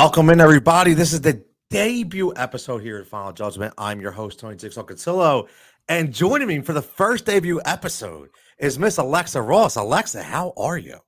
Welcome in, everybody. This is the debut episode here at Final Judgment. I'm your host, Tony Jigsaw Catillo. And joining me for the first debut episode is Miss Alexa Ross. Alexa, how are you?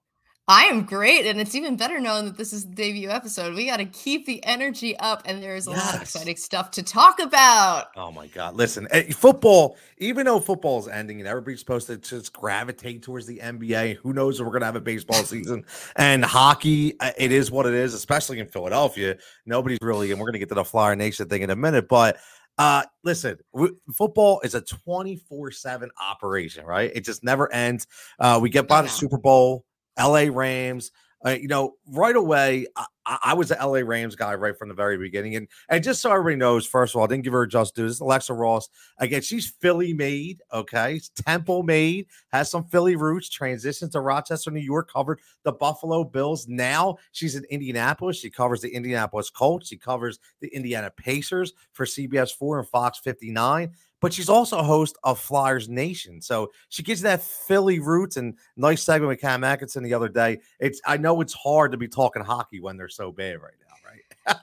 I am great, and it's even better knowing that this is the debut episode. We got to keep the energy up, and there is a yes. lot of exciting stuff to talk about. Oh my god! Listen, eh, football. Even though football is ending, and everybody's supposed to just gravitate towards the NBA. Who knows if we're gonna have a baseball season and hockey? Eh, it is what it is, especially in Philadelphia. Nobody's really, and we're gonna get to the Flyer Nation thing in a minute, but. Uh, listen, w- football is a 24 7 operation, right? It just never ends. Uh, we get by the Super Bowl, LA Rams. Uh, you know, right away, I, I, was an LA Rams guy right from the very beginning. And and just so everybody knows, first of all, I didn't give her a just due. This is Alexa Ross. Again, she's Philly made, okay? Temple made, has some Philly roots, transitioned to Rochester, New York, covered the Buffalo Bills. Now she's in Indianapolis. She covers the Indianapolis Colts. She covers the Indiana Pacers for CBS 4 and Fox 59 but she's also a host of Flyers Nation. So she gets that Philly roots and nice segment with Cam Atkinson the other day. It's I know it's hard to be talking hockey when they're so bad right now, right?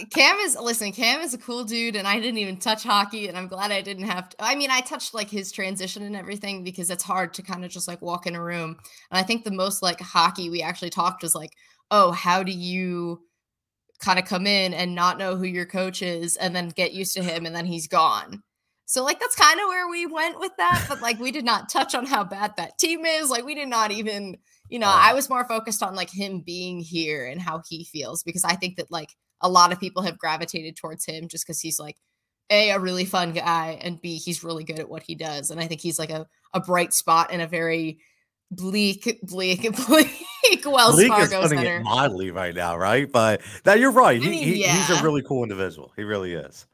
Eh, Cam is listen, Cam is a cool dude, and I didn't even touch hockey, and I'm glad I didn't have to. I mean, I touched like his transition and everything because it's hard to kind of just like walk in a room. And I think the most like hockey we actually talked was like, oh, how do you kind of come in and not know who your coach is and then get used to him and then he's gone so like that's kind of where we went with that, but like we did not touch on how bad that team is. Like we did not even, you know, I was more focused on like him being here and how he feels because I think that like a lot of people have gravitated towards him just because he's like a a really fun guy and b he's really good at what he does and I think he's like a a bright spot in a very bleak, bleak, bleak Wells bleak Fargo is putting Center. it mildly right now, right? But now you're right. He, I mean, he yeah. he's a really cool individual. He really is.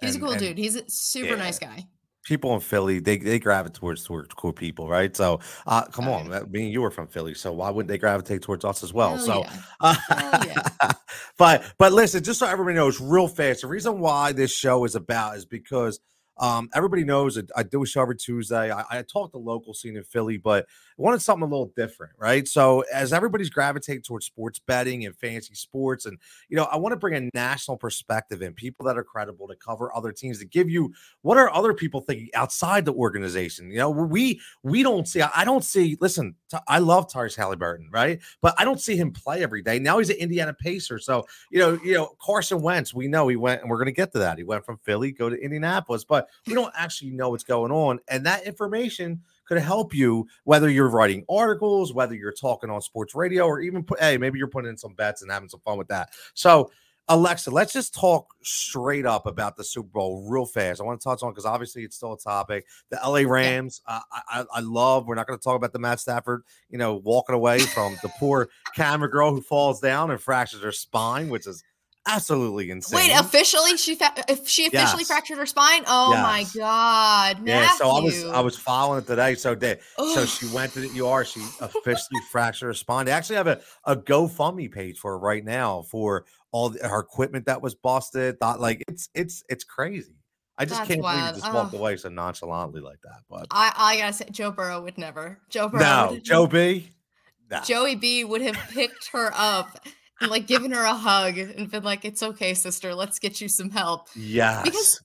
He's and, a cool dude. He's a super yeah. nice guy. People in Philly, they they gravitate towards towards cool people, right? So, uh, come on, I mean, you were from Philly, so why wouldn't they gravitate towards us as well? Hell so, yeah. Uh, yeah. but but listen, just so everybody knows, real fast, the reason why this show is about is because um, everybody knows that I do a show every Tuesday. I, I talk the local scene in Philly, but I wanted something a little different, right? So as everybody's gravitating towards sports betting and fantasy sports, and you know, I want to bring a national perspective in people that are credible to cover other teams to give you what are other people thinking outside the organization. You know, we we don't see. I don't see. Listen, I love Tyrese Haliburton, right? But I don't see him play every day. Now he's an Indiana Pacer, so you know, you know, Carson Wentz. We know he went, and we're going to get to that. He went from Philly, go to Indianapolis, but we don't actually know what's going on. And that information could help you whether you're writing articles, whether you're talking on sports radio, or even put, hey, maybe you're putting in some bets and having some fun with that. So, Alexa, let's just talk straight up about the Super Bowl real fast. I want to touch on because obviously it's still a topic. The LA Rams, uh, I, I love. We're not going to talk about the Matt Stafford, you know, walking away from the poor camera girl who falls down and fractures her spine, which is absolutely insane. Wait, officially she fa- if she officially yes. fractured her spine? Oh yes. my god. Matthew. Yeah, so I was I was following it today. So they, so she went to the ER, she officially fractured her spine. They actually have a, a GoFundMe page for her right now for all the, her equipment that was busted. Thought like it's it's it's crazy. I just That's can't wild. believe you just walked away so nonchalantly like that. But I, I gotta say, Joe Burrow would never. Joe Burrow. No, Joe B. No. Joey B would have picked her up and like giving her a hug and been like, "It's okay, sister. Let's get you some help." Yes. Because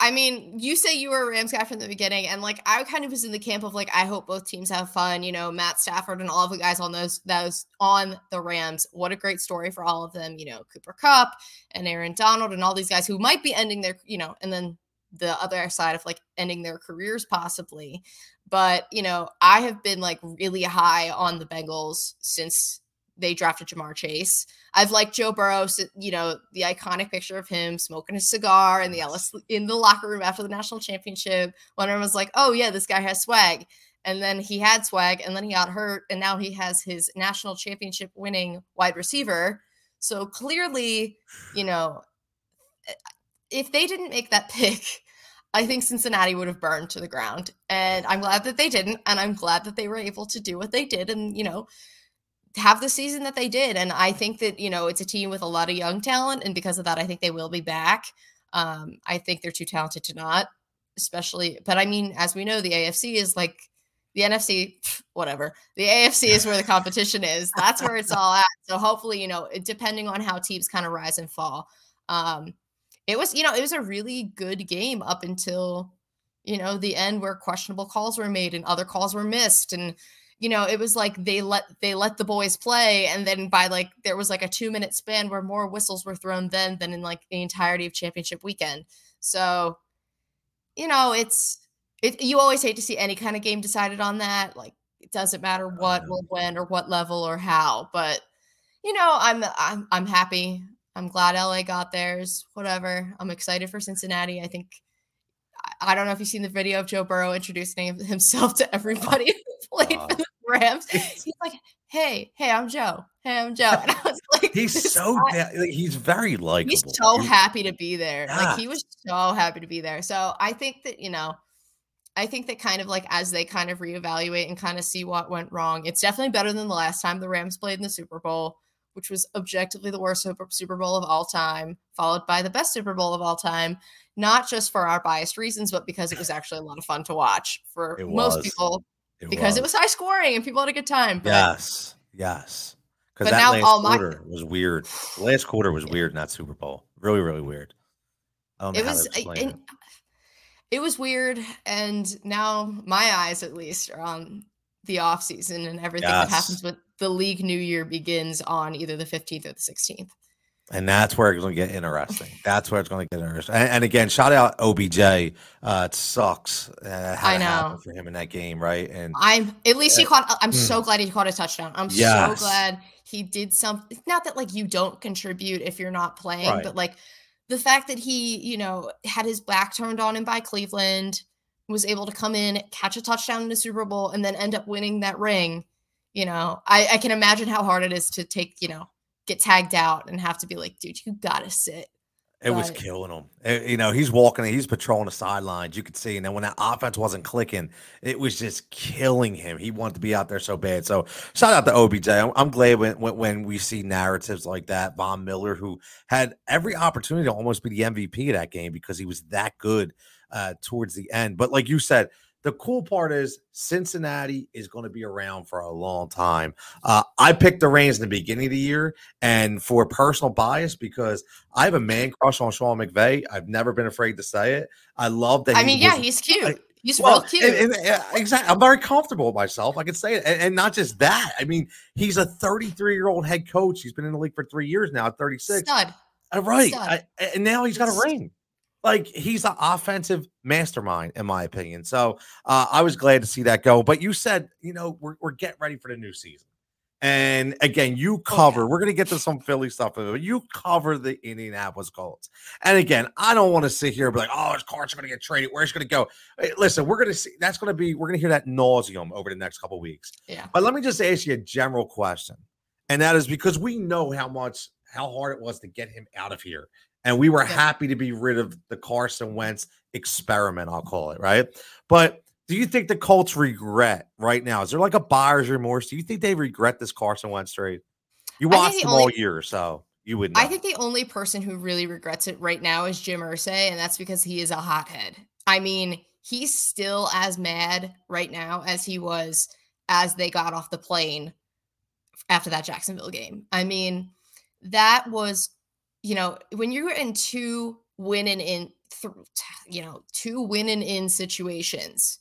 I mean, you say you were a Rams guy from the beginning, and like I kind of was in the camp of like I hope both teams have fun. You know, Matt Stafford and all of the guys on those those on the Rams. What a great story for all of them. You know, Cooper Kupp and Aaron Donald and all these guys who might be ending their you know, and then the other side of like ending their careers possibly. But you know, I have been like really high on the Bengals since they drafted Ja'Marr Chase. I've liked Joe Burrow, you know, the iconic picture of him smoking a cigar in the Ellis in the locker room after the national championship. When everyone was like, "Oh yeah, this guy has swag," and then he had swag, and then he got hurt, and now he has his national championship winning wide receiver. So clearly, you know, if they didn't make that pick, I think Cincinnati would have burned to the ground. And I'm glad that they didn't, and I'm glad that they were able to do what they did, and you know have the season that they did. And I think that, you know, it's a team with a lot of young talent. And because of that, I think they will be back. Um, I think they're too talented to not, especially, but I mean, as we know, the AFC is like the NFC, whatever. The AFC is where the competition is. That's where it's all at. So hopefully, you know, depending on how teams kind of rise and fall. Um, it was, you know, it was a really good game up until, you know, the end where questionable calls were made and other calls were missed. And, you know, it was like they let they let the boys play, and then by like there was like a two minute span where more whistles were thrown then than in like the entirety of championship weekend. So, you know, it's it, you always hate to see any kind of game decided on that. Like it doesn't matter oh, what or when or what level or how, but you know, I'm I'm I'm happy. I'm glad LA got theirs. Whatever. I'm excited for Cincinnati. I think I don't know if you've seen the video of Joe Burrow introducing himself to everybody who played uh, for the Rams. He's like, "Hey, hey, I'm Joe. Hey, I'm Joe." And I was like, "He's so guy, like, he's very likable. He's so happy to be there. Yeah. Like he was so happy to be there. So I think that you know, I think that kind of like as they kind of reevaluate and kind of see what went wrong, it's definitely better than the last time the Rams played in the Super Bowl, which was objectively the worst Super Bowl of all time, followed by the best Super Bowl of all time. Not just for our biased reasons, but because it was actually a lot of fun to watch for most people it because was. it was high scoring and people had a good time. But, yes, yes. Because that now last all quarter my... was weird. The last quarter was weird that Super Bowl. Really, really weird. it was. It, it was weird, and now my eyes, at least, are on the off season and everything yes. that happens with the league new year begins on either the 15th or the 16th. And that's where it's going to get interesting. That's where it's going to get interesting. And, and again, shout out OBJ. Uh, it sucks. Uh, I know for him in that game, right? And I'm at least he uh, caught. I'm mm. so glad he caught a touchdown. I'm yes. so glad he did something. Not that like you don't contribute if you're not playing, right. but like the fact that he, you know, had his back turned on him by Cleveland, was able to come in, catch a touchdown in the Super Bowl, and then end up winning that ring. You know, I, I can imagine how hard it is to take, you know, get tagged out and have to be like, dude, you gotta sit. It but, was killing him. It, eh, you know, he's walking, he's patrolling the sidelines. You could see, and then when that offense wasn't clicking, it was just killing him. He wanted to be out there so bad. So shout out to OBJ. I'm, I'm glad when, when, when we see narratives like that. Von Miller, who had every opportunity to almost be the MVP of that game because he was that good uh, towards the end. But like you said, the cool part is Cincinnati is going to be around for a long time. Uh, I picked the Rams in the beginning of the year, and for personal bias, because I have a man crush on Sean McVay. I've never been afraid to say it. I love that. I mean, yeah, he's cute. He's well, real cute. And, and, exactly. I'm very comfortable with myself. I can say it. And, and, not just that. I mean, he's a 33 year old head coach. He's been in the league for three years now, At 36. Stud. Uh, right. I, and now he's got a ring like he's an offensive mastermind, in my opinion. So uh, I was glad to see that go. But you said, you know, we're, we're getting ready for the new season. And again, you cover, we're going to get to some Philly stuff, but you cover the Indianapolis Colts. And again, I don't want to sit here and be like, oh, is Carson going to get traded? Where's he going to go? Hey, listen, we're going to see that's going to be, we're going to hear that nauseum over the next couple weeks. Yeah. But let me just ask you a general question. And that is because we know how much, how hard it was to get him out of here and we were yeah. happy to be rid of the Carson Wentz experiment, I'll call it, right? But do you think the Colts regret right now? Is there like a buyer's remorse? Do you think they regret this Carson Wentz trade? You watched them only, all year, so you would. I think the only person who really regrets it right now is Jim Irsay, and that's because he is a hothead. I mean, he's still as mad right now as he was as they got off the plane after that Jacksonville game. I mean, that was you know, when you're in two winning in, th- you know, two winning in situations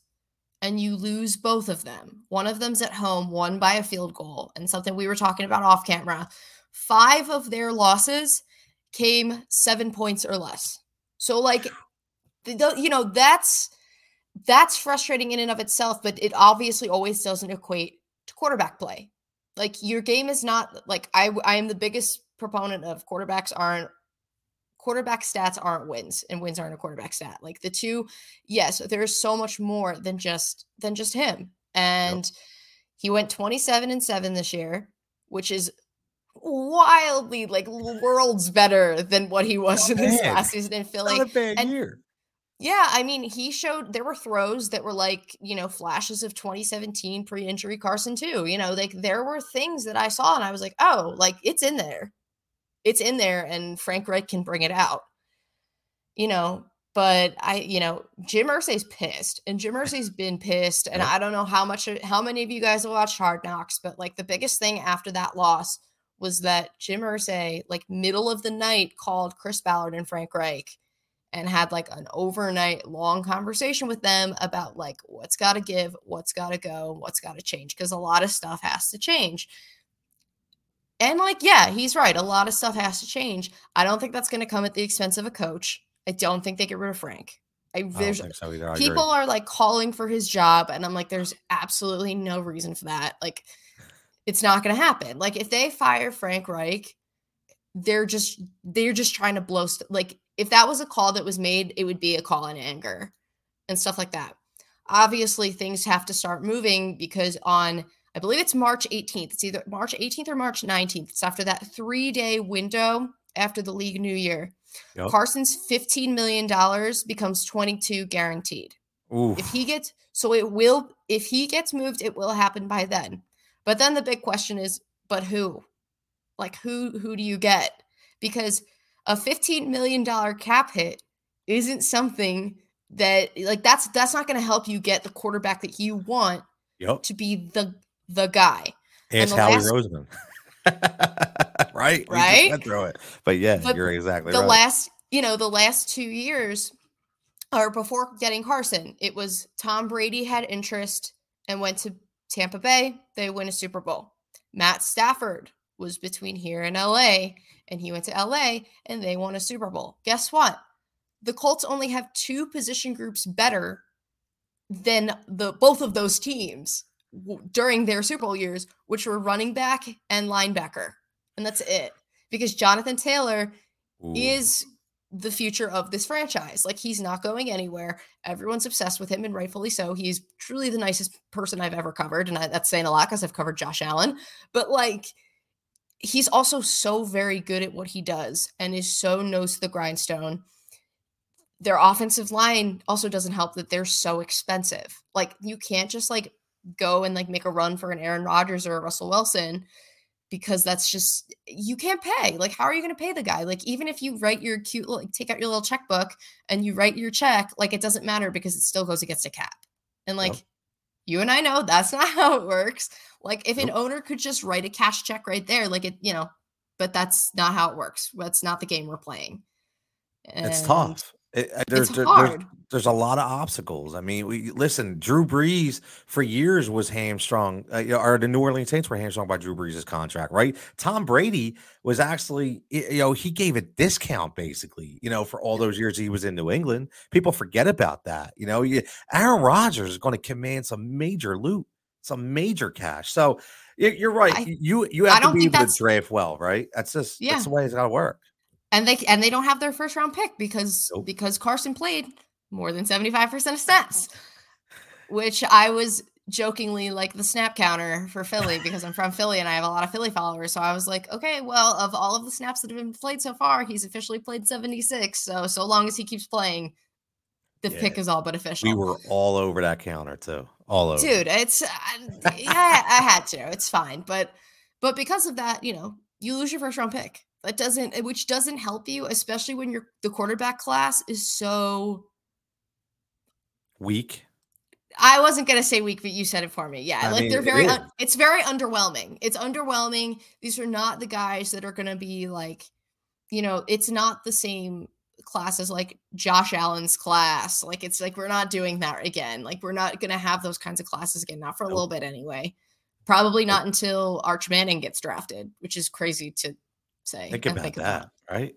and you lose both of them, one of them's at home, one by a field goal, and something we were talking about off camera, five of their losses came seven points or less. So, like, you know, that's that's frustrating in and of itself, but it obviously always doesn't equate to quarterback play. Like your game is not like I I am the biggest proponent of quarterbacks aren't quarterback stats aren't wins and wins aren't a quarterback stat. Like the two, yes, there's so much more than just than just him. And yep. he went 27 and 7 this year, which is wildly like worlds better than what he was in this last season in Philly. Not a bad and, year. Yeah, I mean, he showed there were throws that were like, you know, flashes of 2017 pre-injury Carson too. You know, like there were things that I saw and I was like, "Oh, like it's in there." It's in there and Frank Reich can bring it out. You know, but I, you know, Jim Irsay's pissed, and Jim Irsay's been pissed, and I don't know how much, how many of you guys have watched Hard Knocks, but like the biggest thing after that loss was that Jim Irsay, like middle of the night, called Chris Ballard and Frank Reich and had like an overnight long conversation with them about like what's got to give, what's got to go, what's got to change because a lot of stuff has to change. And like, yeah, he's right. A lot of stuff has to change. I don't think that's going to come at the expense of a coach. I don't think they get rid of Frank. I, there's I so I people are like calling for his job, and I'm like, there's absolutely no reason for that. Like, it's not going to happen. Like, if they fire Frank Reich, they're just they're just trying to blow. St- like, if that was a call that was made, it would be a call in anger and stuff like that. Obviously, things have to start moving because on I believe it's March 18th. It's either March 18th or March 19th. It's after that three day window after the league new year Yep. Carson's $15 million becomes 22 guaranteed. Oof. If he gets so it will if he gets moved, it will happen by then. But then the big question is, but who? Like who who do you get? Because a $15 million cap hit isn't something that like that's that's not going to help you get the quarterback that you want yep. to be the the guy. And, and Howie last, Roseman. right? Right. throw it. But yeah, but you're exactly the right. last, you know, the last two years or before getting Carson, it was Tom Brady had interest and went to Tampa Bay. They win a Super Bowl. Matt Stafford was between here and LA, and he went to LA and they won a Super Bowl. Guess what? The Colts only have two position groups better than the both of those teams during their Super Bowl years, which were running back and linebacker. And that's it. Because Jonathan Taylor Ooh. is the future of this franchise. Like he's not going anywhere. Everyone's obsessed with him, and rightfully so. He's truly the nicest person I've ever covered, and I, that's saying a lot because I've covered Josh Allen. But like, he's also so very good at what he does, and is so nose to the grindstone. Their offensive line also doesn't help that they're so expensive. Like you can't just like go and like make a run for an Aaron Rodgers or a Russell Wilson because that's just you can't pay. Like, how are you going to pay the guy? Like, even if you write your cute, like, take out your little checkbook and you write your check, like, it doesn't matter because it still goes against a cap. And like, yep. you and I know that's not how it works. Like, if an owner could just write a cash check right there, like it, you know, but that's not how it works. That's not the game we're playing. And it's tough. It, uh, there's, there, there's, there's a lot of obstacles. I mean, we listen. Drew Brees for years was hamstrung, uh, or the New Orleans Saints were hamstrung by Drew Brees' contract, right? Tom Brady was actually, you know, he gave a discount basically, you know, for all those years he was in New England. People forget about that. You know, you, Aaron Rodgers is going to command some major loot, some major cash. So you're right. I, you you have to be able to draft well, right? That's just yeah. that's the way it's got to work and they and they don't have their first round pick because nope. because Carson played more than 75% of snaps which I was jokingly like the snap counter for Philly because I'm from Philly and I have a lot of Philly followers so I was like okay well of all of the snaps that have been played so far he's officially played 76 so so long as he keeps playing the yeah. pick is all but official. We were all over that counter too. All over. Dude, it's uh, yeah, I had to. It's fine, but but because of that, you know, you lose your first round pick. That doesn't, which doesn't help you, especially when you're the quarterback class is so weak. I wasn't gonna say weak, but you said it for me. Yeah, I like mean, they're very. It un- it's very underwhelming. It's underwhelming. These are not the guys that are gonna be like, you know, it's not the same class as like Josh Allen's class. Like it's like we're not doing that again. Like we're not gonna have those kinds of classes again. Not for a nope. little bit anyway. Probably not until Arch Manning gets drafted, which is crazy to say. Think about think that, about. right?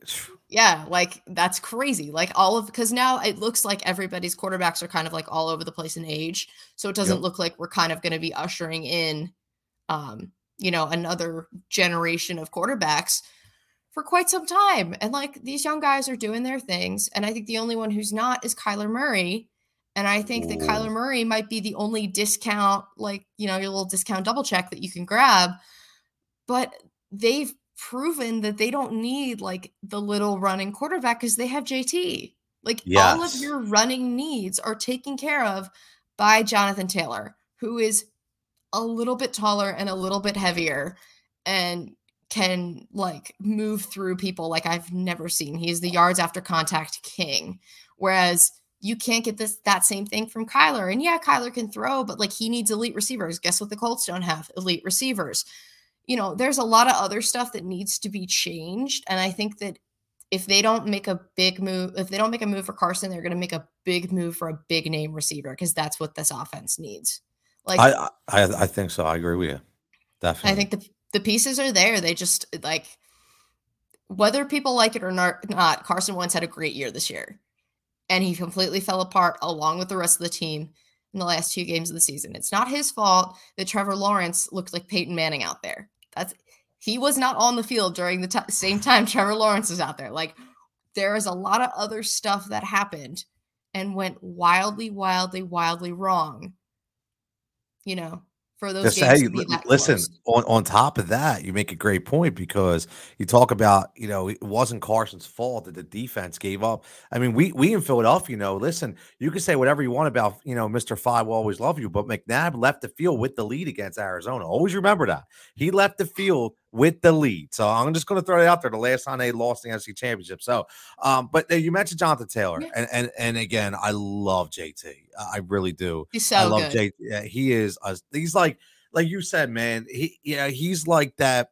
Yeah, like that's crazy. Like all of because now it looks like everybody's quarterbacks are kind of like all over the place in age. So it doesn't yep. look like we're kind of going to be ushering in um, you know, another generation of quarterbacks for quite some time. And like these young guys are doing their things. And I think the only one who's not is Kyler Murray. And I think Ooh. that Kyler Murray might be the only discount, like, you know, your little discount double check that you can grab. But they've proven that they don't need like the little running quarterback because they have JT. Like yes. all of your running needs are taken care of by Jonathan Taylor, who is a little bit taller and a little bit heavier and can like move through people like I've never seen. He's the yards after contact king. Whereas you can't get this that same thing from Kyler. And yeah, Kyler can throw, but like he needs elite receivers. Guess what the Colts don't have? Elite receivers. You know, there's a lot of other stuff that needs to be changed. And I think that if they don't make a big move, if they don't make a move for Carson, they're going to make a big move for a big name receiver because that's what this offense needs. Like I, I, I think so. I agree with you. Definitely. I think the the pieces are there. They just like whether people like it or not, Carson Wentz had a great year this year, and he completely fell apart along with the rest of the team in the last two games of the season. It's not his fault that Trevor Lawrence looked like Peyton Manning out there. That's he was not on the field during the t- same time Trevor Lawrence is out there. Like there is a lot of other stuff that happened and went wildly, wildly, wildly wrong. You know, for those Just, games. Hey, listen, on, on top of that, you make a great point because you talk about, you know, it wasn't Carson's fault that the defense gave up. I mean, we we in Philadelphia, you know, listen, you can say whatever you want about, you know, Mr. Five will always love you, but McNabb left the field with the lead against Arizona. Always remember that. He left the field with the lead. So I'm just going to throw it out there. The last time they lost the NFC Championship. So, um, but you mentioned Jonathan Taylor, yeah. and and and again, I love JT. I really do. He's so I love good. JT. He is. A, he's like like you said, man. He yeah, he's like that.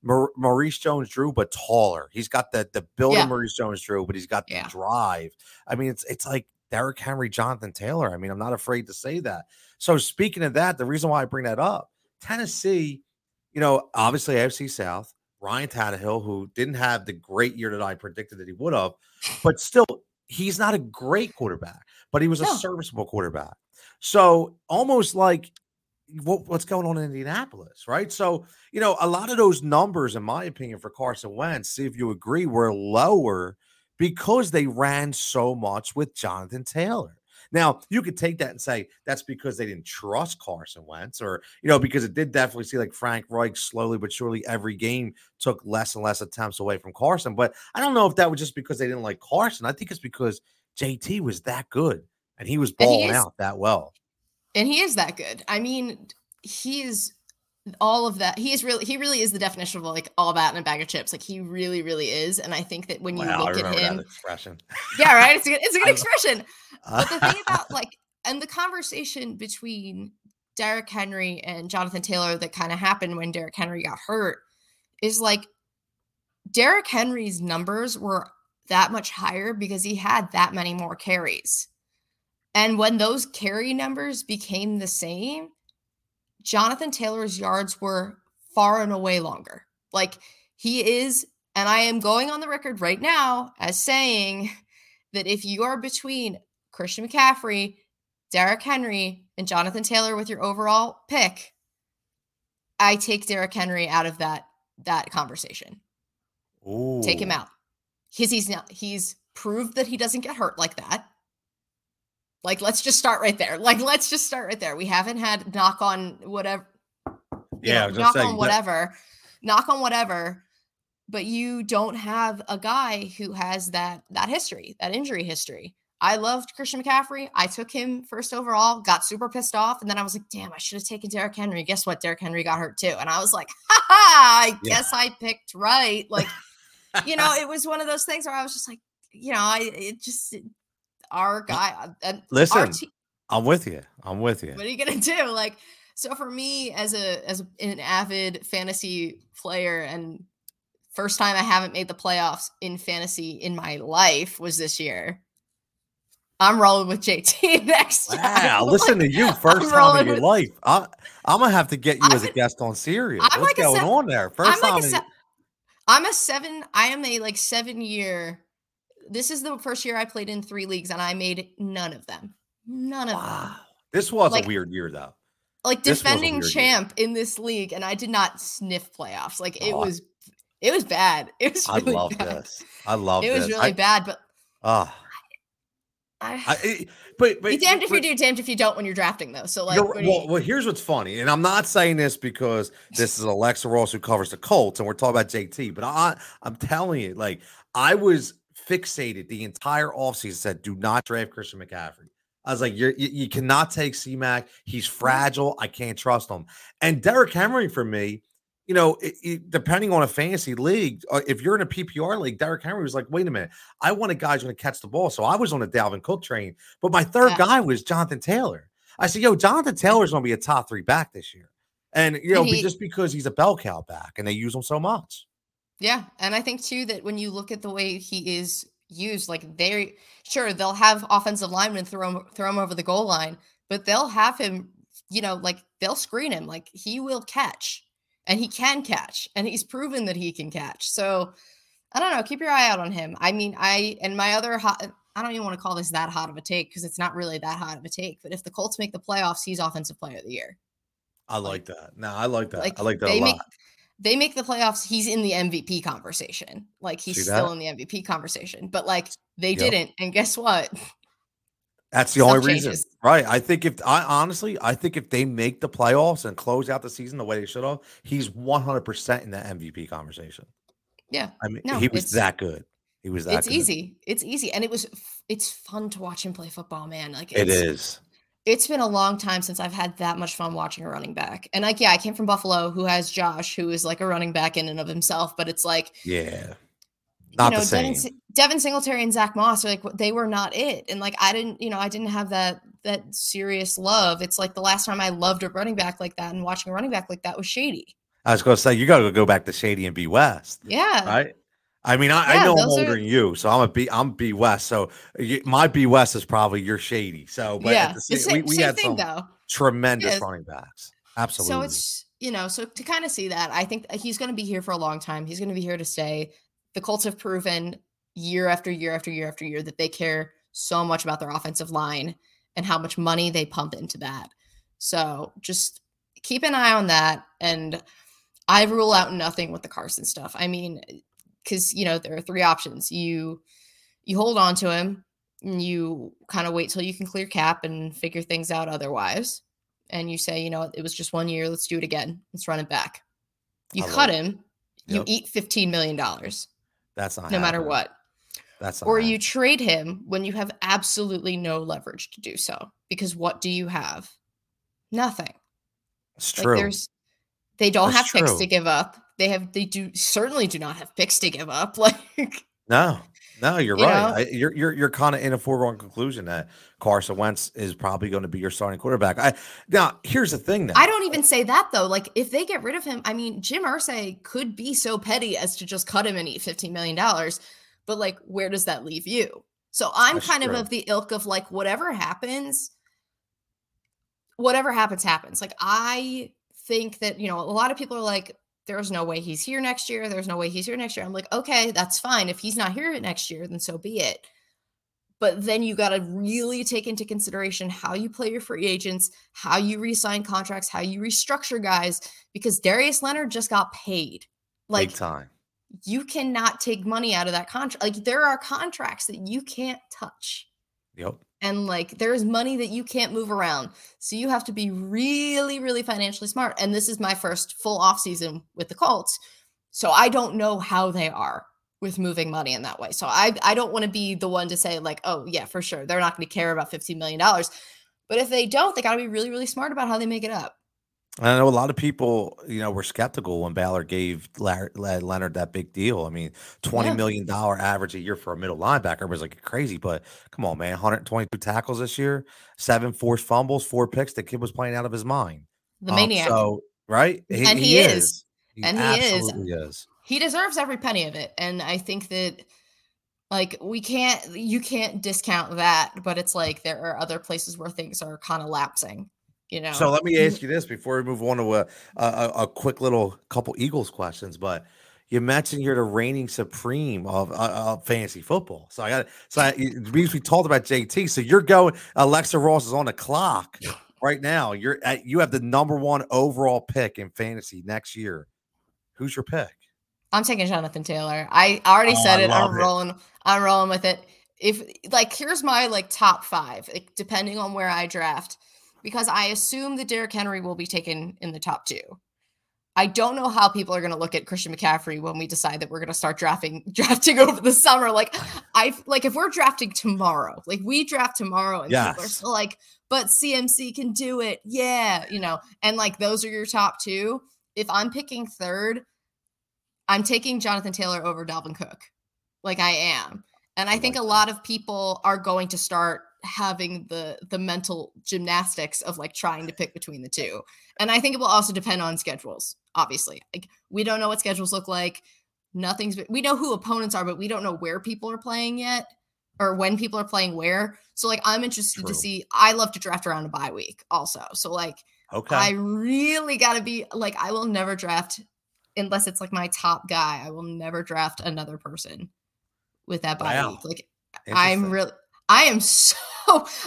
Maurice Jones-Drew, but taller. He's got the the build yeah. of Maurice Jones-Drew, but he's got the yeah. drive. I mean, it's it's like Derrick Henry, Jonathan Taylor. I mean, I'm not afraid to say that. So speaking of that, the reason why I bring that up, Tennessee you know, obviously AFC South, Ryan Tannehill, who didn't have the great year that I predicted that he would have, but still, he's not a great quarterback, but he was no. a serviceable quarterback. So almost like what, what's going on in Indianapolis, right? So, you know, a lot of those numbers, in my opinion, for Carson Wentz, see if you agree, were lower because they ran so much with Jonathan Taylor. Now, you could take that and say that's because they didn't trust Carson Wentz, or, you know, because it did definitely see like Frank Reich slowly but surely every game took less and less attempts away from Carson. But I don't know if that was just because they didn't like Carson. I think it's because JT was that good and he was balling he is, out that well. And he is that good. I mean, he is all of that he is really he really is the definition of like all that in a bag of chips. Like he really really is. And i think that when you wow, look at him expression. Yeah right? It's a good, it's a good expression. But the thing about like and the conversation between Derrick Henry and Jonathan Taylor that kind of happened when Derrick Henry got hurt is like Derrick Henry's numbers were that much higher because he had that many more carries. And when those carry numbers became the same, Jonathan Taylor's yards were far and away longer. Like he is, and I am going on the record right now as saying that if you are between Christian McCaffrey, Derrick Henry, and Jonathan Taylor with your overall pick, I take Derrick Henry out of that that conversation. Ooh. Take him out. Because he's not he's proved that he doesn't get hurt like that. Like, let's just start right there. Like, let's just start right there. We haven't had knock on whatever. Yeah, know, knock saying, on whatever, knock on whatever. But you don't have a guy who has that that history, that injury history. I loved Christian McCaffrey. I took him first overall, got super pissed off, and then I was like, "Damn, I should have taken Derrick Henry." Guess what? Derrick Henry got hurt too, and I was like, "Ha ha! I yeah. guess I picked right." Like, you know, it was one of those things where I was just like, you know, I it just our guy. Uh, Listen, te- I'm with you. I'm with you. What are you gonna do? Like, so for me, as a as an avid fantasy player, and first time I haven't made the playoffs in fantasy in my life was this year. I'm rolling with JT next wow, time. listen to you, 1st time in your with, life. I, am gonna have to get you I'm as a guest on Sirius. I'm What's like going seven, on there? 1st time. Like se- I'm a seven. I am a like seven year this is the first year I played in three leagues and I made none of them. None of wow. them. This was like, a weird year though. Like defending champ year. in this league, and I did not sniff playoffs. Like it oh, was, it was bad. It was. Really I love bad. this. I love. It was really I, bad, but. Ah. Uh, I, I, but, but be damned if but, you do, damned if you don't when you're drafting, though. So, like, well, you, well, here's what's funny, and I'm not saying this because this is Alexa Ross who covers the Colts, and we're talking about JT, but I, I'm telling you, like, I was fixated the entire offseason said, do not draft Christian McCaffrey. I was like, you you cannot take CMAC. He's fragile. I can't trust him. And Derrick Henry for me, you know, it, it, depending on a fantasy league, uh, if you're in a PPR league, Derrick Henry was like, wait a minute, I want a guy who's going to catch the ball. So I was on a Dalvin Cook train, but my third yeah. guy was Jonathan Taylor. I said, yo, Jonathan Taylor's going to be a top three back this year. And, you know, he, just because he's a bell cow back and they use him so much. Yeah. And I think, too, that when you look at the way he is used, like they're sure they'll have offensive linemen throw him, throw him over the goal line, but they'll have him, you know, like they'll screen him. Like he will catch and he can catch and he's proven that he can catch. So I don't know, keep your eye out on him. I mean, I and my other hot uh, I don't even want to call this that hot of a take because it's not really that hot of a take, but if the Colts make the playoffs, he's offensive player of the year. I like, that. No, I like that. Like, I like that they Make, they make the playoffs, he's in the MVP conversation. Like he's still in the MVP conversation, but like they yep. didn't. And guess what? That's the Stuff only reason, changes. right? I think if I honestly, I think if they make the playoffs and close out the season the way they should have, he's one hundred percent in the MVP conversation. Yeah, I mean, no, he was that good. He was that. It's good. easy. It's easy, and it was. It's fun to watch him play football, man. Like it is. It's been a long time since I've had that much fun watching a running back. And like, yeah, I came from Buffalo, who has Josh, who is like a running back in and of himself. But it's like, yeah, not you know, the same. Devin, Devin Singletary and Zach Moss are like they were not it, and like I didn't, you know, I didn't have that that serious love. It's like the last time I loved a running back like that, and watching a running back like that was Shady. I was going to say you got to go back to Shady and B West. Yeah, right. I mean, I, yeah, I know I'm older are... than you, so I'm a B. I'm B West. So you, my B West is probably your Shady. So, but yeah, the same, same, we, we same had thing, some though. tremendous yeah. running backs. Absolutely. So it's you know, so to kind of see that, I think uh, he's going to be here for a long time. He's going to be here to stay the Colts have proven year after year after year after year that they care so much about their offensive line and how much money they pump into that. So just keep an eye on that. And I rule out nothing with the Carson stuff. I mean, because you know there are three options. You you hold on to him, and you kind of wait till you can clear cap and figure things out otherwise. And you say, you know, it was just one year. Let's do it again. Let's run it back. You I cut him. Yep. You eat fifteen million dollars. That's not no happening. matter what. That's or happening. you trade him when you have absolutely no leverage to do so. Because what do you have? Nothing. It's true. Like there's they don't That's have true. picks to give up. They have they do certainly do not have picks to give up. Like no, no, you're you right. I, you're you're you're kind of in a foregone conclusion that Carson Wentz is probably going to be your starting quarterback. I now here's the thing. Then I don't even say that though. Like if they get rid of him, I mean Jim Irsay could be so petty as to just cut him and eat fifteen million dollars. But like, where does that leave you? So I'm That's kind true. of of the ilk of like whatever happens, whatever happens happens. Like I think that you know a lot of people are like there's no way he's here next year. There's no way he's here next year. I'm like, okay, that's fine. If he's not here next year, then so be it. But then you got to really take into consideration how you play your free agents, how you resign contracts, how you restructure guys, because Darius Leonard just got paid. Like Big time. You cannot take money out of that contract. Like there are contracts that you can't touch. Yep and like there's money that you can't move around. So you have to be really really financially smart and this is my first full off season with the colts so i don't know how they are with moving money in that way. So i i don't want to be the one to say like oh yeah for sure they're not going to care about 15 million dollars but if they don't they got to be really really smart about how they make it up I know a lot of people, you know, were skeptical when Ballard gave Leonard that big deal. I mean, twenty yeah. million dollar average a year for a middle linebacker was like crazy. But come on, man, 122 tackles this year, seven forced fumbles, four picks. The kid was playing out of his mind. The um, maniac. So right, he, and he, he is. is. He and he is. is. He deserves every penny of it. And I think that like we can't you can't discount that but it's like there are other places where things are kind of lapsing you know. So let me ask you this before we move on to a, a, a quick little couple Eagles questions, but you mentioned you're the reigning supreme of, uh, of fantasy football. So I got so I, we talked about JT. So you're going. Alexa Ross is on the clock right now. You're at, you have the number one overall pick in fantasy next year. Who's your pick? I'm taking Jonathan Taylor. I already oh, said it. I'm it. rolling. I'm rolling with it. If like here's my like top five, like, depending on where I draft because I assume that Derrick Henry will be taken in the top two. I don't know how people are going to look at Christian McCaffrey when we decide that we're going to start drafting drafting over the summer. Like I like if we're drafting tomorrow, like we draft tomorrow, and yes. people are still like, but CMC can do it, yeah, you know, and like those are your top two. if I'm picking third, I'm taking Jonathan Taylor over Dalvin Cook. Like I am. And I, I think like a lot of people are going to start having the the mental gymnastics of like trying to pick between the two. And I think it will also depend on schedules, obviously. Like we don't know what schedules look like. Nothing's we know who opponents are, but we don't know where people are playing yet or when people are playing where. So like I'm interested True. to see I love to draft around a bye week also. So like okay. I really got to be like I will never draft unless it's like my top guy. I will never draft another person with that bye wow. week. Like I'm really I am so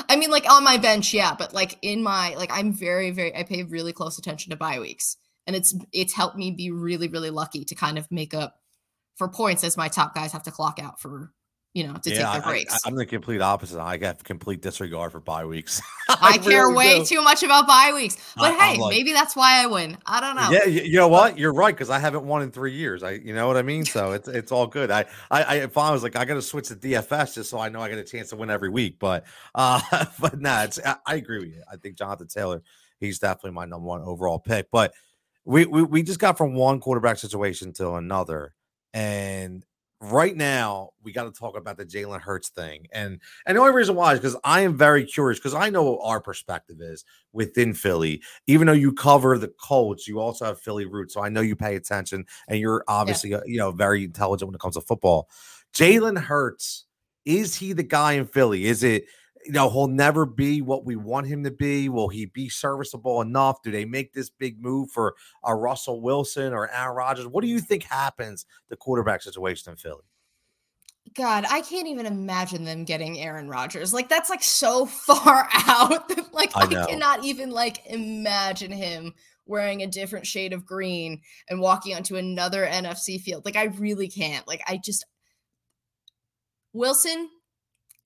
I mean like on my bench, yeah, but like in my like I'm very very I pay really close attention to bye weeks. And it's it's helped me be really really lucky to kind of make up for points as my top guys have to clock out for you know, to yeah, take their breaks. I, am the complete opposite. I have complete disregard for bye weeks. I, I, care really way do. too much about bye weeks. But I, hey, like, maybe that's why I win. I don't know. Yeah, you, you know what? You're right because I haven't won in three years. I, you know what I mean. So it's it's all good. I I, I if I was like I got to switch to DFS just so I know I get a chance to win every week. But uh, but nah, it's I, I agree with you. I think Jonathan Taylor, he's definitely my number one overall pick. But we we, we just got from one quarterback situation to another, and right now we got to talk about the Jalen Hurts thing, and and the only reason why is because I am very curious because I know what our perspective is within Philly. Even though you cover the Colts, you also have Philly roots, so I know you pay attention, and you're obviously yeah. you know very intelligent when it comes to football. Jalen Hurts is he the guy in Philly? Is it you know, he'll never be what we want him to be. Will he be serviceable enough? Do they make this big move for a Russell Wilson or Aaron Rodgers? What do you think happens the quarterback situation in Philly? God, I can't even imagine them getting Aaron Rodgers. Like that's like so far out. like I, I cannot even like imagine him wearing a different shade of green and walking onto another NFC field. Like I really can't. Like I just Wilson,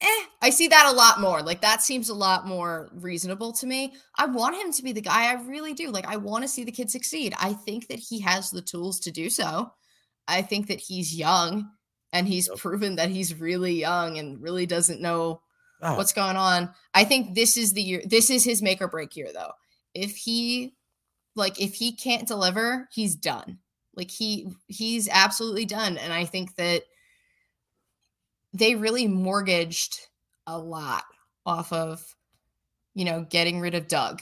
eh, I see that a lot more. Like that seems a lot more reasonable to me. I want him to be the guy. I really do. Like I want to see the kid succeed. I think that he has the tools to do so. I think that he's young and he's yep. proven that he's really young and really doesn't know oh. what's going on. I think this is the year this is his make or break year though. If he like if he can't deliver, he's done. Like he he's absolutely done and I think that they really mortgaged a lot off of, you know, getting rid of Doug.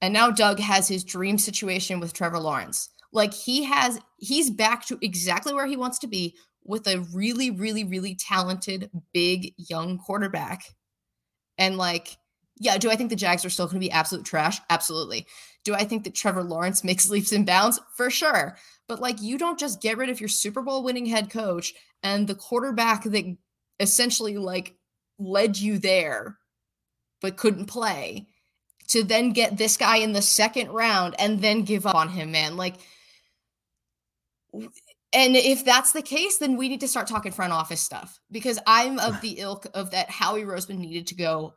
And now Doug has his dream situation with Trevor Lawrence. Like he has, he's back to exactly where he wants to be with a really, really, really talented, big, young quarterback. And like, yeah, do I think the Jags are still going to be absolute trash? Absolutely. Do I think that Trevor Lawrence makes leaps and bounds? For sure. But like, you don't just get rid of your Super Bowl winning head coach and the quarterback that essentially like led you there but couldn't play to then get this guy in the second round and then give up on him man. Like and if that's the case then we need to start talking front office stuff because i'm of the ilk of that howie roseman needed to go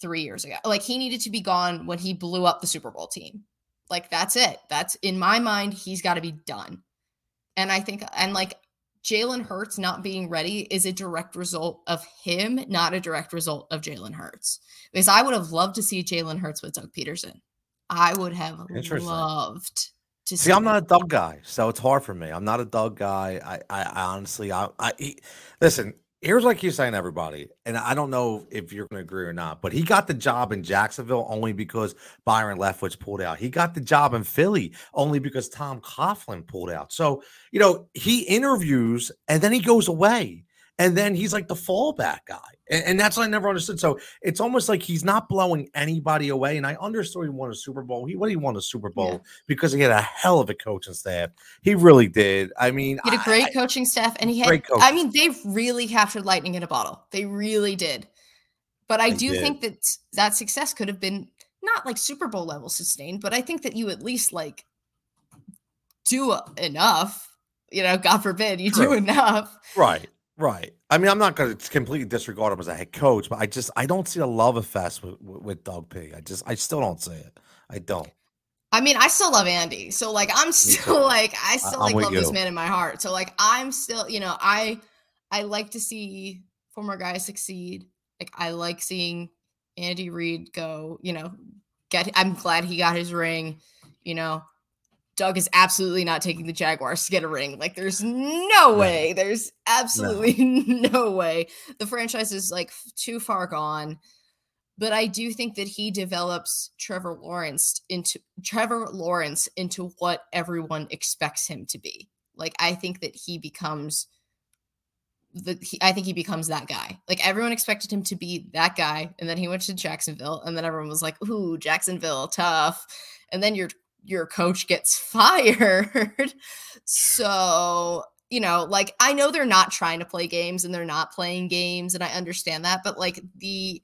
three years ago. Like he needed to be gone when he blew up the super bowl team. Like that's it. That's in my mind he's got to be done. And i think and like Jalen Hurts not being ready is a direct result of him, not a direct result of Jalen Hurts. Because I would have loved to see Jalen Hurts with Doug Pederson. I would have loved to see. see I'm not a Doug guy, so it's hard for me. I'm not a Doug guy. I, I, I honestly, I, I he, listen here's like you're saying, everybody, and I don't know if you're going to agree or not, but he got the job in Jacksonville only because Byron Leftwich pulled out. He got the job in Philly only because Tom Coughlin pulled out. So, you know, he interviews and then he goes away and then he's like the fallback guy. And, and, that's what I never understood. So it's almost like he's not blowing anybody away. And I understood he won a Super Bowl. He what he won a Super Bowl yeah. because he had a hell of a coaching staff. He really did. I mean, he had a great I, coaching staff, and he had. I mean, they really captured lightning in a bottle. They really did. But I do did. think that that success could have been not like Super Bowl level sustained, but I think that you at least like do enough. You know, God forbid you True. do enough. Right. Right. I mean, I'm not going to completely disregard him as a head coach, but I just I don't see a love fest with, with, with Doug P. I just I still don't see it. I don't. I mean, I still love Andy. So like I'm still like I still like love you. this man in my heart. So like I'm still, you know, I I like to see former guys succeed. Like I like seeing Andy Reid go, you know, get I'm glad he got his ring, you know. Doug is absolutely not taking the Jaguars to get a ring. Like, there's no way. There's absolutely no. no way. The franchise is like too far gone. But I do think that he develops Trevor Lawrence into Trevor Lawrence into what everyone expects him to be. Like, I think that he becomes the he, I think he becomes that guy. Like everyone expected him to be that guy, and then he went to Jacksonville, and then everyone was like, "Ooh, Jacksonville, tough." And then your your coach gets fired. so, you know, like I know they're not trying to play games and they're not playing games, and I understand that, but like the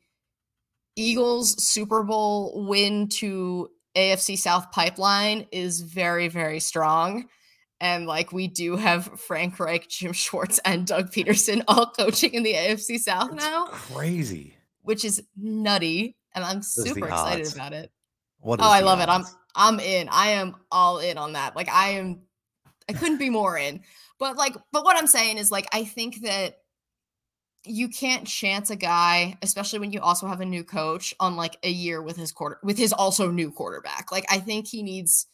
Eagles Super Bowl win to AFC South pipeline is very, very strong. And like we do have Frank Reich, Jim Schwartz, and Doug Pederson all coaching in the AFC South That's now. Crazy. Which is nutty. And I'm super excited about it. What oh, I love odds? it. I'm I'm in. I am all in on that. Like I am I couldn't be more in. But like, but what I'm saying is like I think that you can't chance a guy, especially when you also have a new coach, on like a year with his quarter with his also new quarterback. Like I think he needs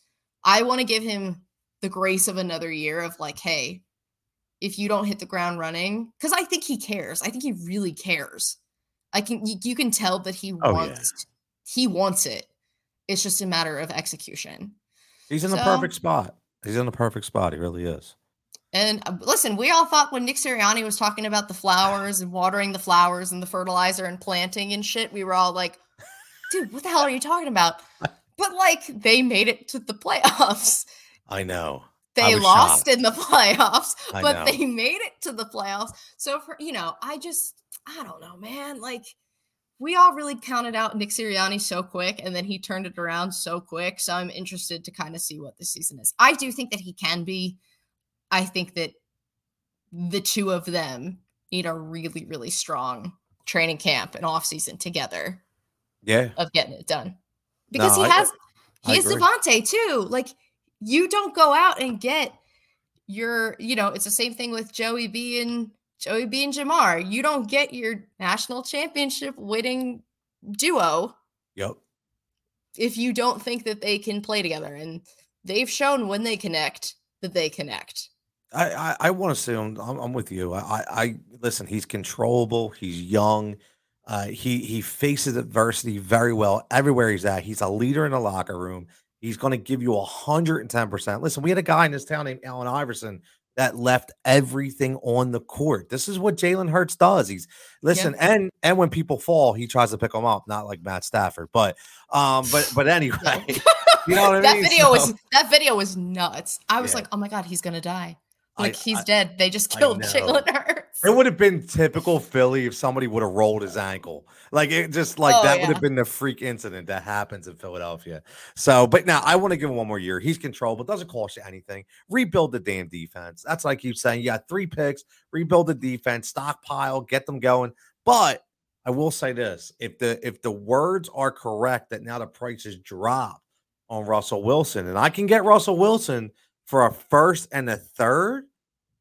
I want to give him the grace of another year of like, hey, if you don't hit the ground running, because I think he cares. I think he really cares. I can you, you can tell that he oh, wants yeah. he wants it. It's just a matter of execution. He's in so, the perfect spot. He's in the perfect spot. He really is. And uh, listen, we all thought when Nick Sirianni was talking about the flowers and watering the flowers and the fertilizer and planting and shit, we were all like, dude, what the hell are you talking about? But like they made it to the playoffs. I know. They I lost shocked. in the playoffs, but they made it to the playoffs. So for you know, I just I don't know, man. Like we all really counted out Nick Sirianni so quick, and then he turned it around so quick. So I'm interested to kind of see what this season is. I do think that he can be. I think that the two of them need a really, really strong training camp and off season together. Yeah. Of getting it done. Because no, he has I, he has Davante too. Like you don't go out and get your, you know, it's the same thing with Joey B and Joey B and Ja'Marr. You don't get your national championship winning duo. Yep. If you don't think that they can play together. And they've shown when they connect that they connect. I, I, I want to say I'm, I'm with you. I, I listen. He's controllable. He's young. Uh, he he faces adversity very well everywhere he's at. He's a leader in the locker room. He's going to give you 110%. Listen, we had a guy in this town named Allen Iverson that left everything on the court. This is what Jalen Hurts does. He's listen, yeah. and and when people fall, he tries to pick them up, not like Matt Stafford. But um, but but anyway, you know what I that mean? video so, was that video was nuts. I was yeah. like, oh my god, he's gonna die. Like I, he's I, dead. They just killed Jalen Hurts. It would have been typical Philly if somebody would have rolled his ankle. Like it just like oh, that yeah. would have been the freak incident that happens in Philadelphia. So, but now I want to give him one more year. He's controllable, doesn't cost you anything. Rebuild the damn defense. That's like you saying, you got three picks, rebuild the defense, stockpile, get them going. But I will say this: if the if the words are correct that now the price prices drop on Russell Wilson, and I can get Russell Wilson for a first and a third,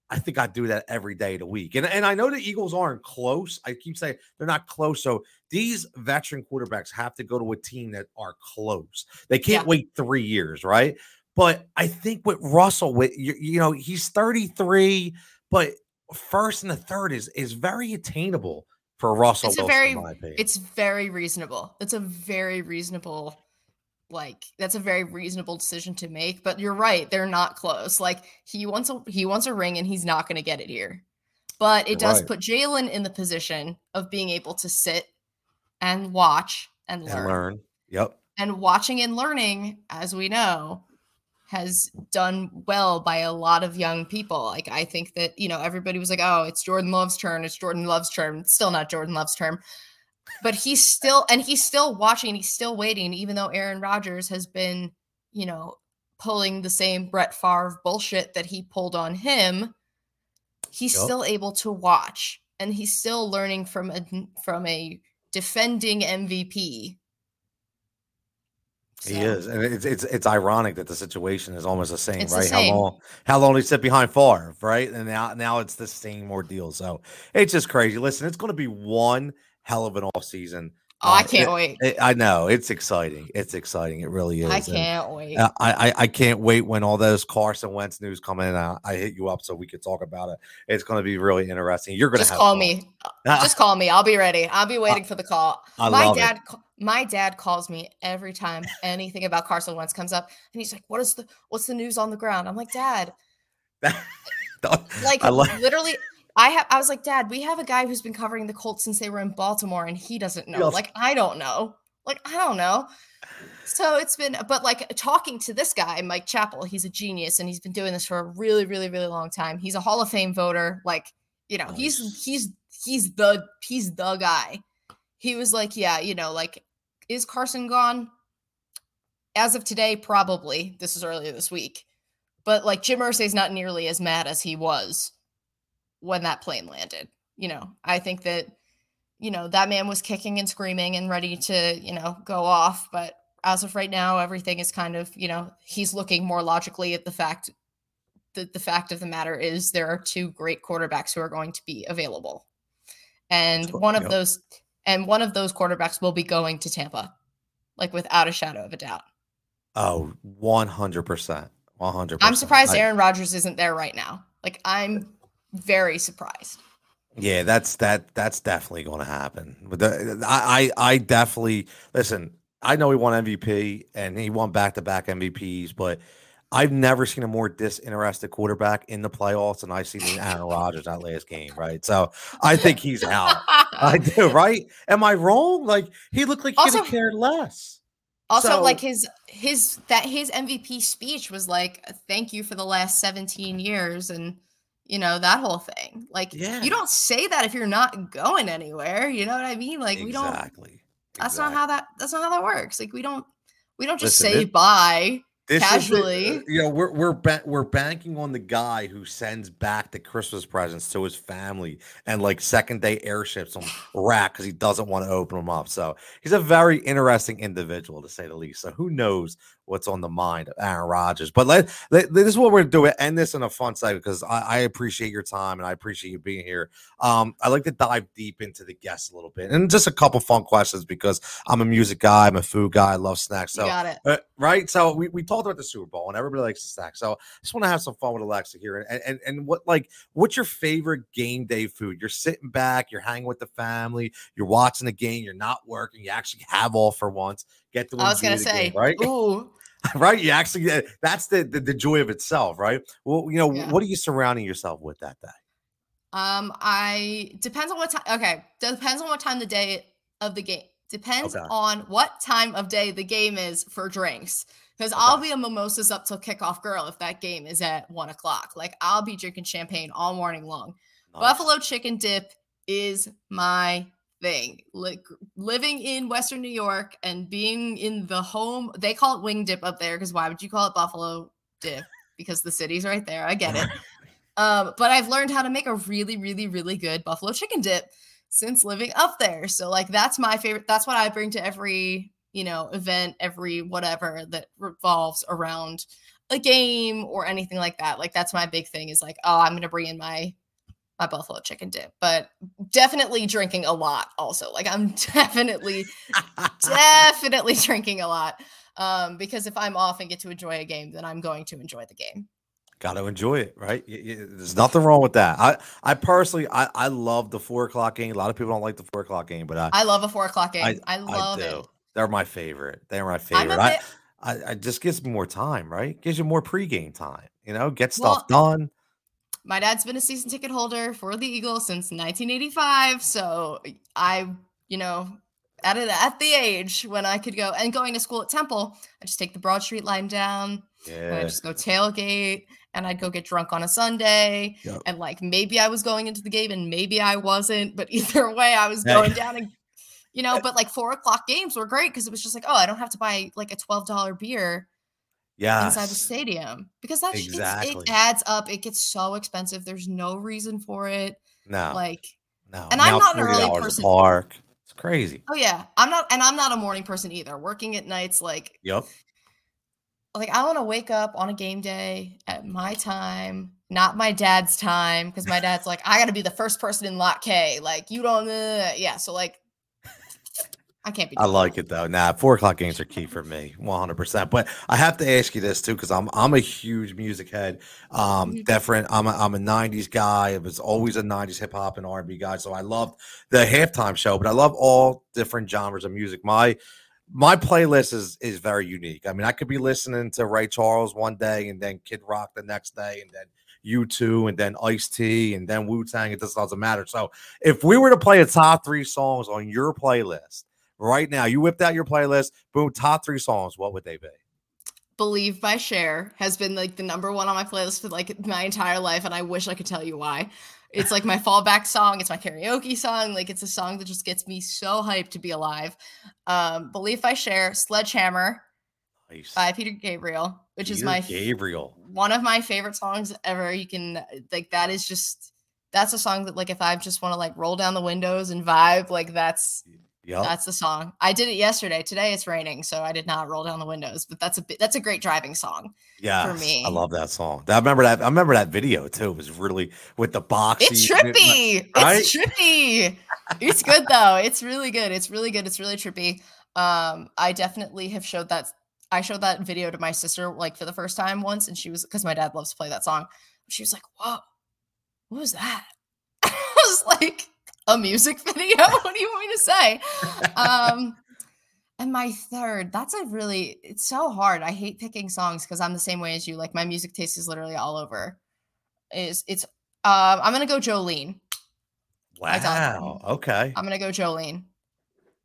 I think I do that every day of the week. And, and I know the Eagles aren't close. I keep saying they're not close. So these veteran quarterbacks have to go to a team that are close. They can't yeah. wait three years, right? But I think with Russell, with you, you know, he's 33, but first and the third is is very attainable for Russell. It's Wilson, very, it's very reasonable. It's a very reasonable like that's a very reasonable decision to make but you're right they're not close. Like he wants a he wants a ring and he's not going to get it here. But it you're does right. put jalen in the position of being able to sit and watch and learn. and learn. yep. And watching and learning as we know has done well by a lot of young people. Like i think that you know everybody was like oh it's jordan love's turn it's jordan love's turn. It's still not jordan love's turn but he's still and he's still watching he's still waiting even though Aaron Rodgers has been you know pulling the same Brett Favre bullshit that he pulled on him he's yep. still able to watch and he's still learning from a from a defending MVP so. He is, and it's it's it's ironic that the situation is almost the same, it's right? The same. How long how long he sit behind Favre, right? And now now it's the same ordeal. So it's just crazy. Listen, it's going to be one hell of an off season. Oh, I um, can't it, wait. It, I know it's exciting. It's exciting. It really is. I can't and, wait. Uh, I, I, I can't wait when all those Carson Wentz news come in. I, I hit you up so we could talk about it. It's going to be really interesting. You're going to just call fun. me. just call me. I'll be ready. I'll be waiting for the call. I my dad. It. My dad calls me every time anything about Carson Wentz comes up, and he's like, "What is the What's the news on the ground?" I'm like, "Dad." like love- literally I have I was like, Dad, we have a guy who's been covering the Colts since they were in Baltimore and he doesn't know. Yes. Like, I don't know. Like, I don't know. So it's been, but like talking to this guy, Mike Chappell, he's a genius and he's been doing this for a really, really, really long time. He's a Hall of Fame voter. Like, you know, nice. he's he's he's the he's the guy. He was like, yeah, you know, like, is Carson gone? As of today, probably. This is earlier this week. But like Jim Irsay's not nearly as mad as he was when that plane landed. You know, I think that, you know, that man was kicking and screaming and ready to, you know, go off. But as of right now, everything is kind of, you know, he's looking more logically at the fact that the fact of the matter is there are two great quarterbacks who are going to be available. And one of yep. those and one of those quarterbacks will be going to Tampa, like without a shadow of a doubt. Oh, 100%. 100%. I'm surprised Aaron Rodgers isn't there right now. Like I'm very surprised. Yeah, that's that. That's definitely going to happen. But the, I, I, I definitely listen. I know he won MVP and he won back to back MVPs, but I've never seen a more disinterested quarterback in the playoffs than I've seen Aaron Rodgers that last game. Right, so I think he's out. I do. Right? Am I wrong? Like he looked like he also, cared less. Also, so, like his his that his MVP speech was like, "Thank you for the last seventeen years," and you know that whole thing like yeah. you don't say that if you're not going anywhere you know what i mean like exactly. we don't exactly that's not how that that's not how that works like we don't we don't just Listen, say it, bye this casually. Uh, you know, we're we're ba- we're banking on the guy who sends back the Christmas presents to his family and like second day airships on rack because he doesn't want to open them up. So he's a very interesting individual to say the least. So who knows what's on the mind of Aaron Rodgers? But let, let this is what we're doing. End this in a fun segment because I, I, appreciate your time and I appreciate you being here. Um, I like to dive deep into the guests a little bit and just a couple fun questions because I'm a music guy, I'm a food guy, I love snacks. So you got it uh, right. So we we talked about the Super Bowl, and everybody likes to snack. So I just want to have some fun with Alexa here. And, and and what like what's your favorite game day food? You're sitting back, you're hanging with the family, you're watching the game, you're not working, you actually have all for once. Get to I was gonna say, game, right? Ooh. right? You actually that's the, the, the joy of itself, right? Well, you know, yeah. what are you surrounding yourself with that day? Um, I depends on what time. Okay, depends on what time the day of the game. Depends okay. on what time of day the game is for drinks. Because okay. I'll be a mimosas up till kickoff girl if that game is at one o'clock. Like I'll be drinking champagne all morning long. Nice. Buffalo chicken dip is my thing. Like living in Western New York and being in the home, they call it wing dip up there because why would you call it Buffalo dip? Because the city's right there. I get it. Um, but I've learned how to make a really, really, really good buffalo chicken dip since living up there. So like that's my favorite. That's what I bring to every you know, event, every whatever that revolves around a game or anything like that. Like that's my big thing is like, oh, I'm gonna bring in my my buffalo chicken dip, but definitely drinking a lot also. Like I'm definitely definitely drinking a lot. Um, because if I'm off and get to enjoy a game, then I'm going to enjoy the game. Got to enjoy it, right? There's nothing wrong with that. I, I personally, I, I love the four o'clock game. A lot of people don't like the four o'clock game, but I, I love a four o'clock game. I, I love I it. They're my favorite. They're my favorite. I, I, I just gives me more time, right? Gives you more pregame time. You know, get stuff well, done. My dad's been a season ticket holder for the Eagles since 1985, so I, you know, at it at the age when I could go and going to school at Temple, I just take the Broad Street line down. Yeah. I just go tailgate and I'd go get drunk on a Sunday. Yep. And like maybe I was going into the game and maybe I wasn't, but either way, I was going down and you know, but like four o'clock games were great because it was just like, oh, I don't have to buy like a $12 beer yeah inside the stadium because that exactly. it adds up. It gets so expensive. There's no reason for it. No, like no. And now I'm not an early person. Park. It's crazy. Oh yeah, I'm not, and I'm not a morning person either. Working at nights, like yep. Like I want to wake up on a game day at my time, not my dad's time, because my dad's like, I got to be the first person in lot K. Like you don't, uh, yeah. So like I can't be. I like it though. Nah, four o'clock games are key for me, one hundred percent. But I have to ask you this too, because I'm I'm a huge music head. Um, mm-hmm. different. I'm a, I'm a '90s guy. I was always a '90s hip hop and R&B guy, so I loved the halftime show. But I love all different genres of music. My my playlist is is very unique. I mean, I could be listening to Ray Charles one day, and then Kid Rock the next day, and then U2 and then Ice T and then Wu Tang. It just doesn't matter. So if we were to play a top three songs on your playlist right now, you whipped out your playlist, boom, top three songs, what would they be? Believe by Cher has been like the number one on my playlist for like my entire life, and I wish I could tell you why. It's like my fallback song. It's my karaoke song. Like it's a song that just gets me so hyped to be alive. Um, Believe by Cher, Sledgehammer nice. by Peter Gabriel, which Peter is my Gabriel one of my favorite songs ever. You can like that is just that's a song that like if I just want to like roll down the windows and vibe, like that's Yep. That's the song. I did it yesterday. Today it's raining, so I did not roll down the windows. But that's a that's a great driving song. Yeah, for me, I love that song. I remember that. I remember that video too. It was really with the box. It's trippy. Right? It's trippy. it's good though. It's really good. It's really good. It's really trippy. Um, I definitely have showed that I showed that video to my sister like for the first time once, and she was because my dad loves to play that song. She was like, "Whoa, what was that?" I was like, "A music video? what do you want me to say?" Um, and my third, that's a really it's so hard. I hate picking songs because I'm the same way as you. Like my music taste is literally all over. Is it's uh, I'm gonna go Jolene. Wow. Okay. I'm gonna go Jolene.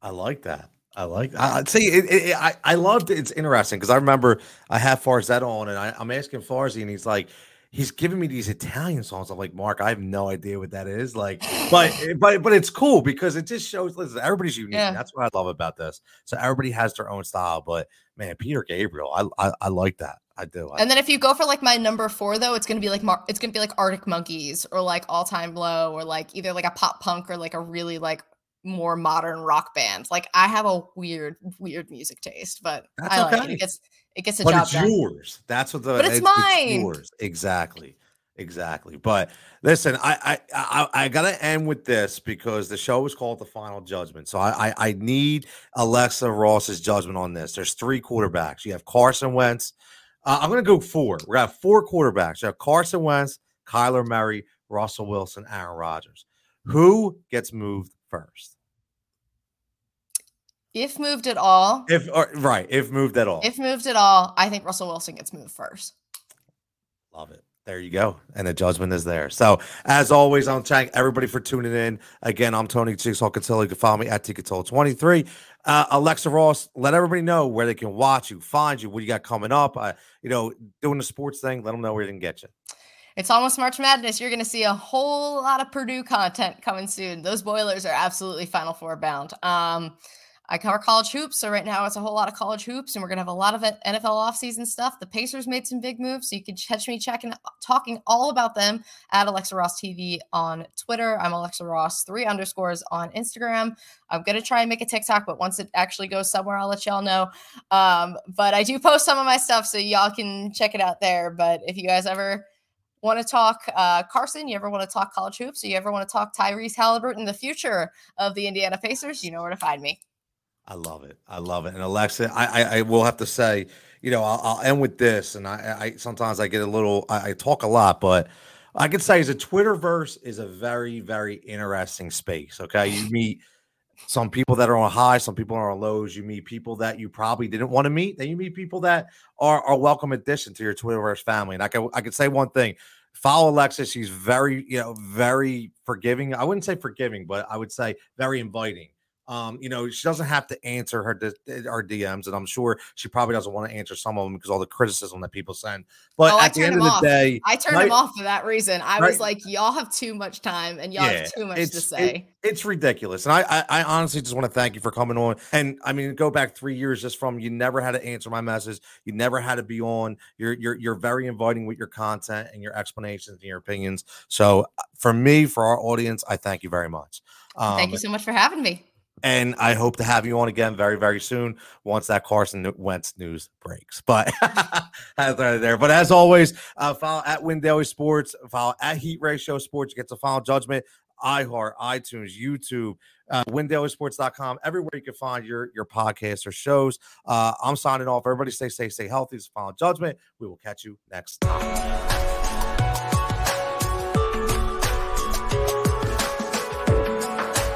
I like that. I like. I see. It, it, I I loved it. It's interesting because I remember I have Farzetta on, and I, I'm asking Farzi, and he's like, he's giving me these Italian songs. I'm like, Mark, I have no idea what that is. Like, but eh, but but it's cool because it just shows. Listen, everybody's unique. Yeah. That's what I love about this. So everybody has their own style. But man, Peter Gabriel, I I, I like that. I do. I and then if you go for like my number four though, it's gonna be like Mar- it's gonna be like Arctic Monkeys or like All Time Low or like either like a pop punk or like a really like more modern rock bands. Like I have a weird, weird music taste, but That's I like it. It gets it gets a but job it's done. yours. That's what the but it's, it's mine. It's yours. Exactly. Exactly. But listen, I, I I I gotta end with this because the show is called The Final Judgment. So I I, I need Alexa Ross's judgment on this. There's three quarterbacks. You have Carson Wentz. Uh, I'm gonna go four. We're gonna have four quarterbacks. You have Carson Wentz, Kyler Murray, Russell Wilson, Aaron Rodgers. Who gets moved first? If moved at all. If or, right, if moved at all. If moved at all, I think Russell Wilson gets moved first. Love it. There you go. And the judgment is there. So, as always, I'm thank everybody for tuning in. Again, I'm Tony Jigsaw Cotillo. You can follow me at Ticketol23. Uh, Alexa Ross, let everybody know where they can watch you, find you, what you got coming up. Uh, you know, doing the sports thing, let them know where they can get you. It's almost March Madness. You're going to see a whole lot of Purdue content coming soon. Those Boilers are absolutely Final Four bound. Um, I cover college hoops, so right now it's a whole lot of college hoops, and we're gonna have a lot of NFL offseason stuff. The Pacers made some big moves, so you can catch me checking, talking all about them at Alexa Ross TV on Twitter. I'm Alexa Ross three underscores on Instagram. I'm gonna try and make a TikTok, but once it actually goes somewhere, I'll let y'all know. Um, but I do post some of my stuff, so y'all can check it out there. But if you guys ever want to talk uh, Carson, you ever want to talk college hoops, or you ever want to talk Tyrese Haliburton, the future of the Indiana Pacers, you know where to find me. I love it. I love it. And Alexa, I I, I will have to say, you know, I'll, I'll, end with this. And I, I sometimes I get a little, I, I talk a lot, but I can say is a Twitterverse is a very very interesting space. Okay, you meet some people that are on high, some people are on lows. You meet people that you probably didn't want to meet. Then you meet people that are are welcome addition to your Twitterverse family. And I can I can say one thing. Follow Alexis. She's very, you know, very forgiving. I wouldn't say forgiving, but I would say very inviting. Um, you know, she doesn't have to answer her our DMs, and I'm sure she probably doesn't want to answer some of them because all the criticism that people send. But oh, at the end of off. the day, I turned right, him off for that reason. I right, was like, y'all have too much time and y'all yeah, have too much to say. It, it's ridiculous, and I, I, I honestly just want to thank you for coming on. And I mean, go back three years just from you never had to answer my message, you never had to be on. You're you're you're very inviting with your content and your explanations and your opinions. So uh, for me, for our audience, I thank you very much. Um, thank you so much for having me. And I hope to have you on again very, very soon once that Carson Wentz news breaks. But there. But as always, uh, follow at Win Sports, follow at Heat Ratio Sports. You get to final judgment. iHeart, iTunes, YouTube, uh, WinDailySports.com, everywhere you can find your your podcasts or shows. Uh, I'm signing off. Everybody stay safe, stay healthy. It's final judgment. We will catch you next time.